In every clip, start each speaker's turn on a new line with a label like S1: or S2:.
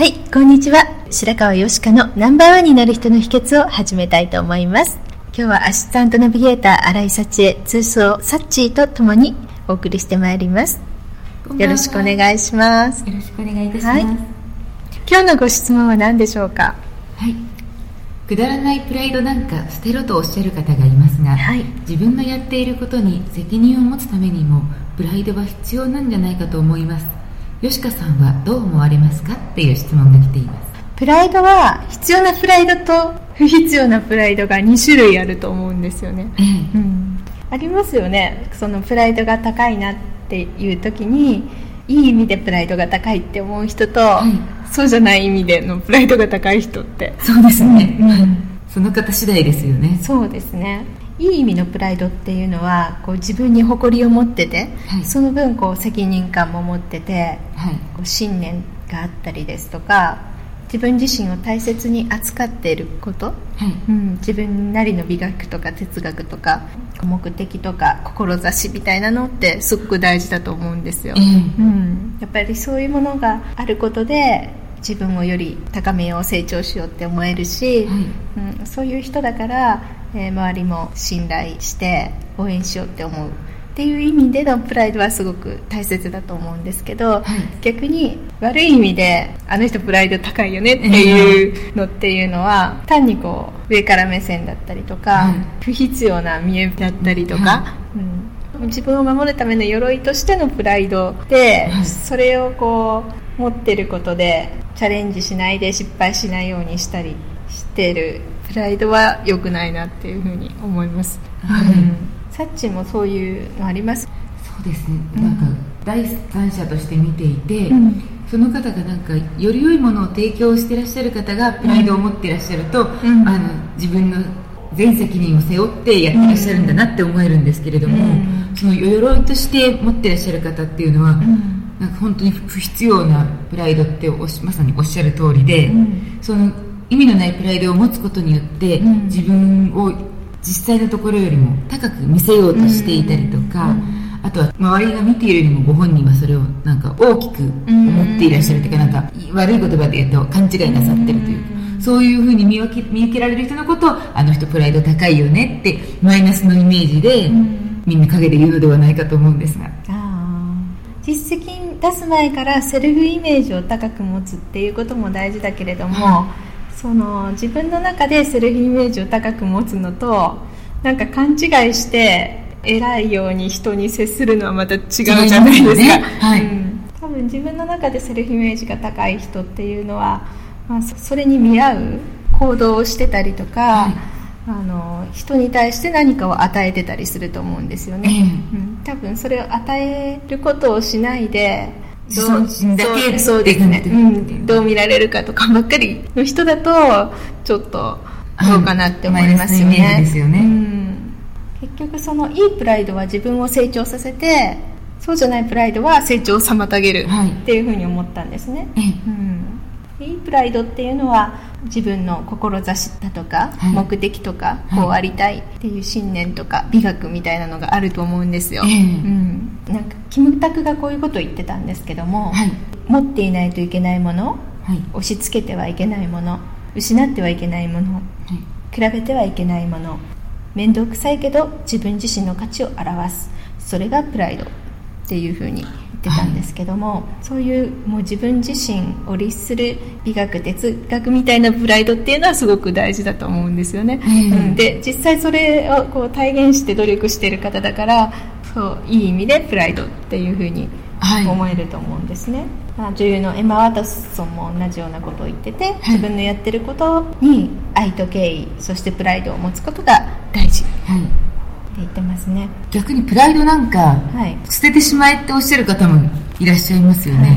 S1: はい、こんにちは。白川よしかのナンバーワンになる人の秘訣を始めたいと思います。今日はアシスタントナビゲーター新井幸恵、通称サッチーとともにお送りしてまいります。よろしくお願いします。
S2: よろしくお願いいたします、
S1: はい今日のご質問は何でしょうか？
S3: はい。くだらないプライドなんか捨てろとおっしゃる方がいますが、
S1: はい
S3: 自分のやっていることに責任を持つためにもプライドは必要なんじゃないかと思います。吉川さんはどう思われますかっていう質問が来ています。
S1: プライドは必要なプライドと不必要なプライドが2種類あると思うんですよね。
S3: ええ
S1: うん、ありますよねそのプライドが高いなっていう時にいい意味でプライドが高いって思う人と、そうじゃない意味でのプライドが高い人って
S3: そうですね。
S1: うん
S3: その方次第ですよね。
S1: そうですねいい意味のプライドっていうのはこう自分に誇りを持ってて、
S3: はい。
S1: その分こう責任感も持ってて
S3: はい。
S1: こう信念があったりですとか自分自身を大切に扱っていること
S3: はい。
S1: うん、自分なりの美学とか哲学とか目的とか志みたいなのってすごく大事だと思うんですよ、
S3: ええ。
S1: うん、やっぱりそういうものがあることで自分をより高めよう成長しようって思えるし、
S3: はい。
S1: うん、そういう人だから、えー周りも信頼して応援しようって思うっていう意味でのプライドはすごく大切だと思うんですけど、逆に悪い意味であの人プライド高いよねっていうのっていうのは単にこう上から目線だったりとか、
S3: はい。
S1: 不必要な見栄だったりとか、
S3: は
S1: うん、自分を守るための鎧としてのプライドで、
S3: はい。
S1: それをこう持ってることでチャレンジしないで失敗しないようにしたりしてる。プライドは良くないなっていうふうに思います、
S3: はい
S1: うん。サッチもそういうのあります？
S3: そうですね。
S1: うん。
S3: なんか第三者として見ていて、
S1: うん。
S3: その方がなんかより良いものを提供してらっしゃる方がプライドを持ってらっしゃると、
S1: ん。
S3: あの自分の全責任を背負ってやってらっしゃるんだなって思えるんですけれども、
S1: うん。
S3: その鎧として持ってらっしゃる方っていうのは、なんか本当に不必要なプライドっておしまさにおっしゃる通りで、
S1: うん。
S3: その意味のないプライドを持つことによって、
S1: うん。
S3: 自分を実際のところよりも高く見せようとしていたりとか、あとは周りが見ているよりもご本人はそれをなんか大きく思っていらっしゃるというか、なんか悪い言葉で言うと勘違いなさってるというか、そういうふうに見分け見受けられる人のことをあの人プライド高いよねってマイナスのイメージで、みんな陰で言うのではないかと思うんですが。
S1: 実績出す前からセルフイメージを高く持つっていうことも大事だけれども、その自分の中でセルフイメージを高く持つのとなんか勘違いして偉いように人に接するのはまた違うじゃないですか、
S3: すよね。はい。
S1: うん。多分自分の中でセルフイメージが高い人っていうのは、まあ、そそれに見合う行動をしてたりとか、
S3: はい。
S1: あの人に対して何かを与えてたりすると思うんですよね、
S3: え。
S1: うん、多分それを与えることをしないで
S3: 自だけ
S1: そうそうですね、
S3: で
S1: うん、どう見られるかとかばっかりの人だとちょっとどうかなって思いますよね,、
S3: すよね。
S1: うん、結局そのいいプライドは自分を成長させてそうじゃないプライドは成長を妨げる
S3: はい。
S1: っていうふうに思ったんですね、
S3: ええ。
S1: うん、いいプライドっていうのは自分の志だとか、
S3: はい。
S1: 目的とか
S3: はい。
S1: こうありたいっていう信念とか美学みたいなのがあると思うんですよ、
S3: ええ。
S1: うん、なんかキムタクがこういうことを言ってたんですけども、
S3: はい。
S1: 持っていないといけないもの
S3: はい。
S1: 押し付けてはいけないもの失ってはいけないもの
S3: はい。
S1: 比べてはいけないもの面倒くさいけど自分自身の価値を表す。それがプライドっていうふうに言ってたんですけども、はい、そういうもう自分自身を律する美学哲学みたいなプライドっていうのはすごく大事だと思うんですよね、うん、で実際それをこう体現して努力している方だからそういい意味でプライドっていうふうに思えると思うんですね、はい、女優のエマ・ワトソンも同じようなことを言ってて、はい、自分のやってることに愛と敬意そしてプライドを持つことが大事、はい言ってますね。
S3: 逆にプライドなんか、はい、捨ててしまえっておっしゃる方もいらっしゃいますよね、はい、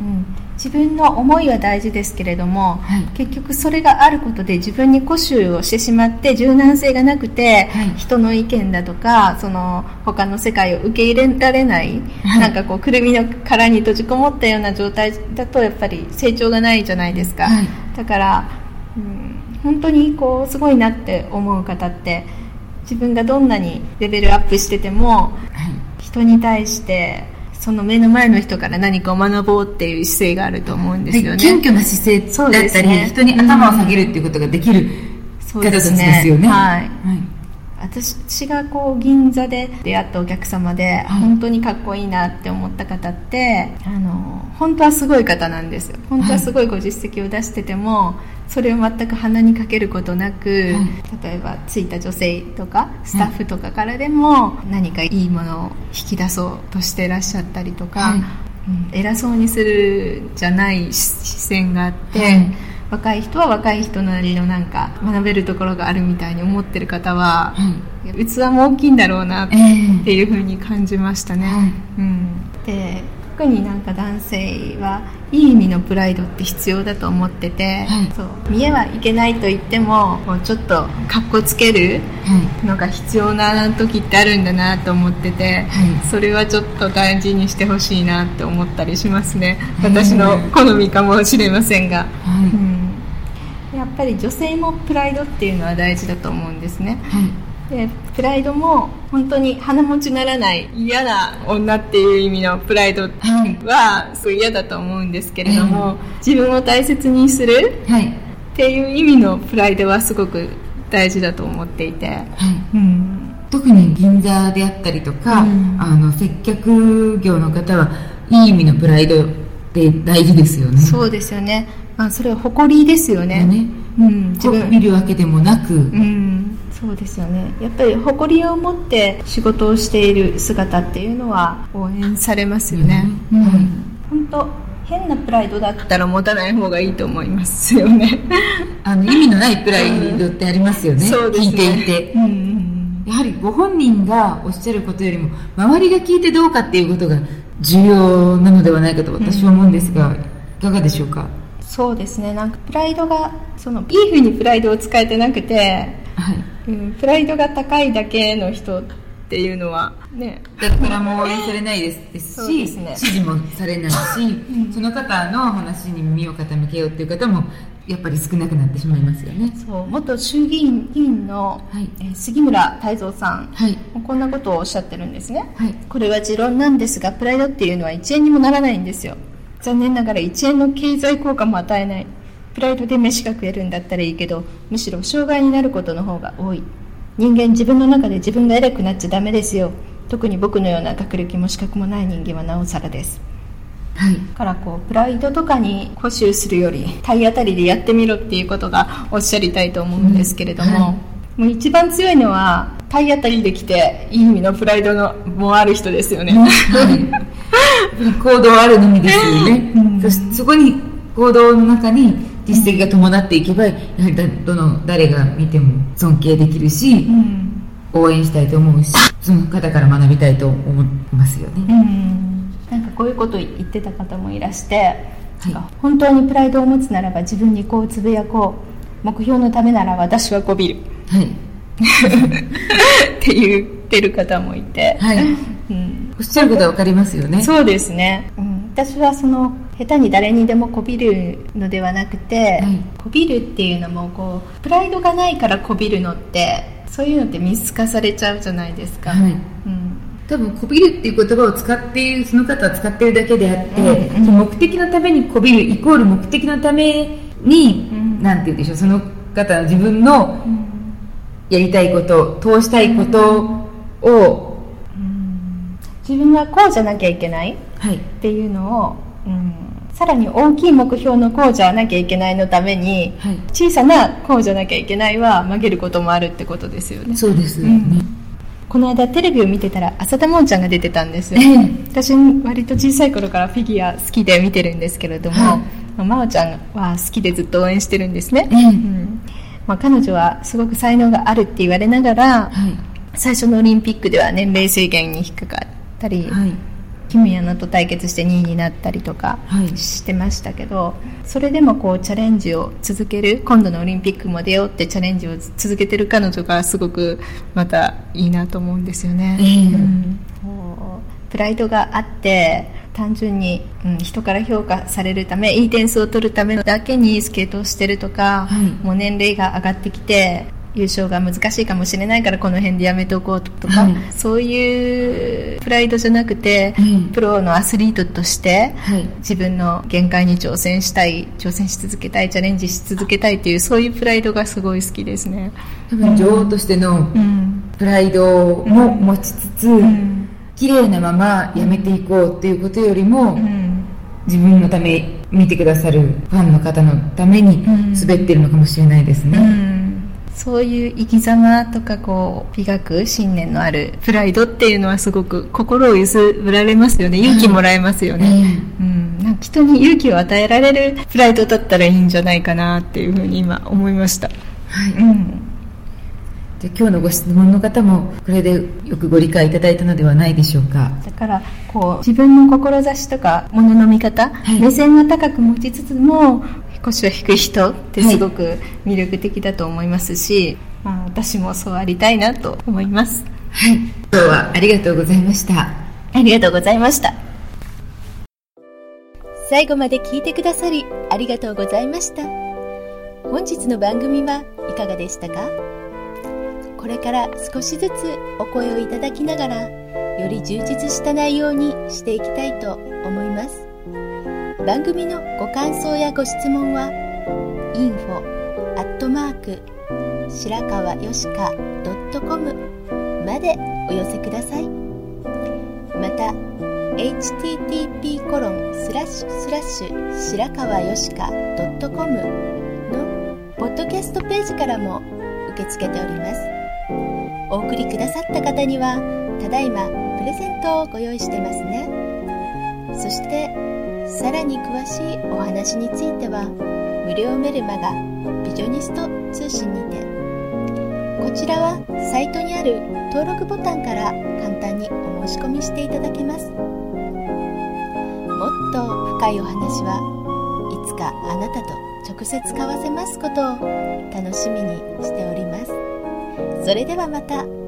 S1: うん、自分の思いは大事ですけれども、はい、結局それがあることで自分に固執をしてしまって柔軟性がなくて、はい、人の意見だとかその他の世界を受け入れられない、なんかこうくるみの殻に閉じこもったような状態だとやっぱり成長がないじゃないですか、だから、うん、本当にこうすごいなって思う方って自分がどんなにレベルアップしてても、はい、人に対してその目の前の人から何かを学ぼうっていう姿勢があると思うんですよね。
S3: 謙虚な姿勢だったり、ね、人に頭を下げるっていうことができる方たちですよね、はい、はい。
S1: 私がこう銀座で出会ったお客様で、本当にかっこいいなって思った方ってあの本当はすごい方なんですよ。本当はすごいご実績を出してても、それを全く鼻にかけることなく、はい、例えばついた女性とかスタッフとかからでも何かいいものを引き出そうとしてらっしゃったりとか、はい、うん、偉そうにするじゃない視線があって、はい、若い人は若い人なりのなんか学べるところがあるみたいに思ってる方は、器も大きいんだろうなっていうふうに感じましたね。うん、で特になんか男性はいい意味のプライドって必要だと思ってて、はい、そう見えはいけないと言ってももうちょっとかっこつけるのが必要な時ってあるんだなと思ってて、はい、それはちょっと大事にしてほしいなって思ったりしますね。私の好みかもしれませんが、はい。うん、やっぱり女性もプライドっていうのは大事だと思うんですね、でプライドも本当に鼻持ちならない嫌な女っていう意味のプライドはすごい嫌だと思うんですけれども、自分を大切にするっていう意味のプライドはすごく大事だと思っていて、はい。
S3: うん、特に銀座であったりとか、うん、あの接客業の方はいい意味のプライドって大事ですよね。
S1: そうですよね、まあ、それは誇りですよね。ね、
S3: うん、自分。見るわけでもなく、うん
S1: そうですよね。やっぱり誇りを持って仕事をしている姿っていうのは応援されますよね、うん、うん、本当変なプライドだったら持たない方がいいと思いますよね。
S3: あの意味のないプライドってありますよね、そうですね。聞いていて、うんうん、やはりご本人がおっしゃることよりも周りが聞いてどうかっていうことが重要なのではないかと私は思うんですが、いかがでしょうか？
S1: そうですね。なんかプライドがそのいいふうにプライドを使えてなくてはい。うん、プライドが高いだけの人っていうのはね。
S3: だからもう応援されないですですしね、支持もされないし、うん、その方の話に耳を傾けようっていう方もやっぱり少なくなってしまいますよね。
S1: そう。元衆議院議員の、はい、え杉村太蔵さん、はい、こんなことをおっしゃってるんですね、はい、これは持論なんですがプライドっていうのは1円にもならないんですよ。残念ながら1円の経済効果も与えないプライドで飯が食えるんだったらいいけどむしろ障害になることの方が多い。人間自分の中で自分が偉くなっちゃダメですよ。特に僕のような学歴も資格もない人間はなおさらです。はい、からこうプライドとかに固執するより体当たりでやってみろっていうことがおっしゃりたいと思うんですけれども、うんはい、もう一番強いのは体当たりできていい意味のプライドのもある人ですよね、はい、
S3: 行動あるのみですよね、うん、そそこに行動の中に実績が伴っていけばやはりどの誰が見ても尊敬できるし、うん、応援したいと思うしその方から学びたいと思いますよね、うん、
S1: なんかこういうこと言ってた方もいらして、はい、本当にプライドを持つならば自分にこうつぶやこう目標のためなら私はこびる、はい、って言ってる方もいて、はい。
S3: うん、おっしゃることは分かりますよね。
S1: そうですね、うん。私はその下手に誰にでもこびるのではなくて、はい、こびるっていうのもこうプライドがないからこびるのってそういうのって見透かされちゃうじゃないですか、はい、う
S3: ん、多分こびるっていう言葉を使っているその方は使っているだけであって、うんうん、目的のためにこびるイコール目的のために、うん、なんて言うんでしょうその方は自分のやりたいこと通したいことを、
S1: 自分がこうじゃなきゃいけない。っていうのを、うん、さらに大きい目標のこうじゃなきゃいけないのために、
S3: はい。
S1: 小さなこうじゃなきゃいけないは曲げることもあるってことですよね。
S3: そうですよね、
S1: うん。この間テレビを見てたら浅田真央ちゃんが出てたんですよ。
S3: ええ。
S1: 私割と小さい頃からフィギュア好きで見てるんですけれども、真央ちゃんは好きでずっと応援してるんですね、
S3: ええ。
S1: うん。まあ、彼女はすごく才能があるって言われながら
S3: はい。
S1: 最初のオリンピックでは年齢制限に引っかかったり、
S3: はい
S1: キム・ヤナと対決して2位になったりとか
S3: はい。
S1: してましたけど、それでもこうチャレンジを続ける今度のオリンピックも出ようってチャレンジを続けてる彼女がすごくまたいいなと思うんですよね、
S3: ええ。
S1: うん。プライドがあって単純に、うん、人から評価されるためいい点数を取るためだけにスケートをしてるとか、
S3: はい。
S1: もう年齢が上がってきて優勝が難しいかもしれないからこの辺でやめておこうとか、
S3: はい。
S1: そういうプライドじゃなくて、
S3: うん。
S1: プロのアスリートとして
S3: はい。
S1: 自分の限界に挑戦したい挑戦し続けたいチャレンジし続けたいっていうそういうプライドがすごい好きですね。
S3: 多分女王としての
S1: うん。
S3: プライドも持ちつつ、
S1: うん。
S3: 綺麗なままやめていこうっていうことよりも、
S1: うん。
S3: 自分のため見てくださるファンの方のために
S1: うん。
S3: 滑ってるのかもしれないです
S1: う
S3: ね、
S1: んそういう生き様とかこう磨く信念のあるプライドっていうのはすごく心を揺すぶられますよね。勇気もらえますよね、うん、なんか人に勇気を与えられるプライドだったらいいんじゃないかなっていうふうに今思いました、
S3: はい。
S1: うん、
S3: で今日のご質問の方もこれでよくご理解いただいたのではないでしょうか。
S1: だからこう自分の志とかものの見方、
S3: はい。
S1: 目線は高く持ちつつも腰は低い人ってすごく魅力的だと思いますし、まあ、私もそうありたいなと思います。
S3: はい。今日はありがとうございました。
S1: ありがとうございました。
S4: 最後まで聞いてくださりありがとうございました。本日の番組はいかがでしたか？これから少しずつお声をいただきながらより充実した内容にしていきたいと思います。番組のご感想やご質問は info アットマーク白川よしか .com までお寄せください。また http コロンスラッシュスラッシュ白川よしか .com のポッドキャストページからも受け付けております。お送りくださった方にはただいまプレゼントをご用意してますね。そしてさらに詳しいお話については無料メルマガビジョニスト通信にて。こちらはサイトにある登録ボタンから簡単にお申し込みしていただけます。もっと深いお話はいつかあなたと直接交わせますことを楽しみにしております。それではまた。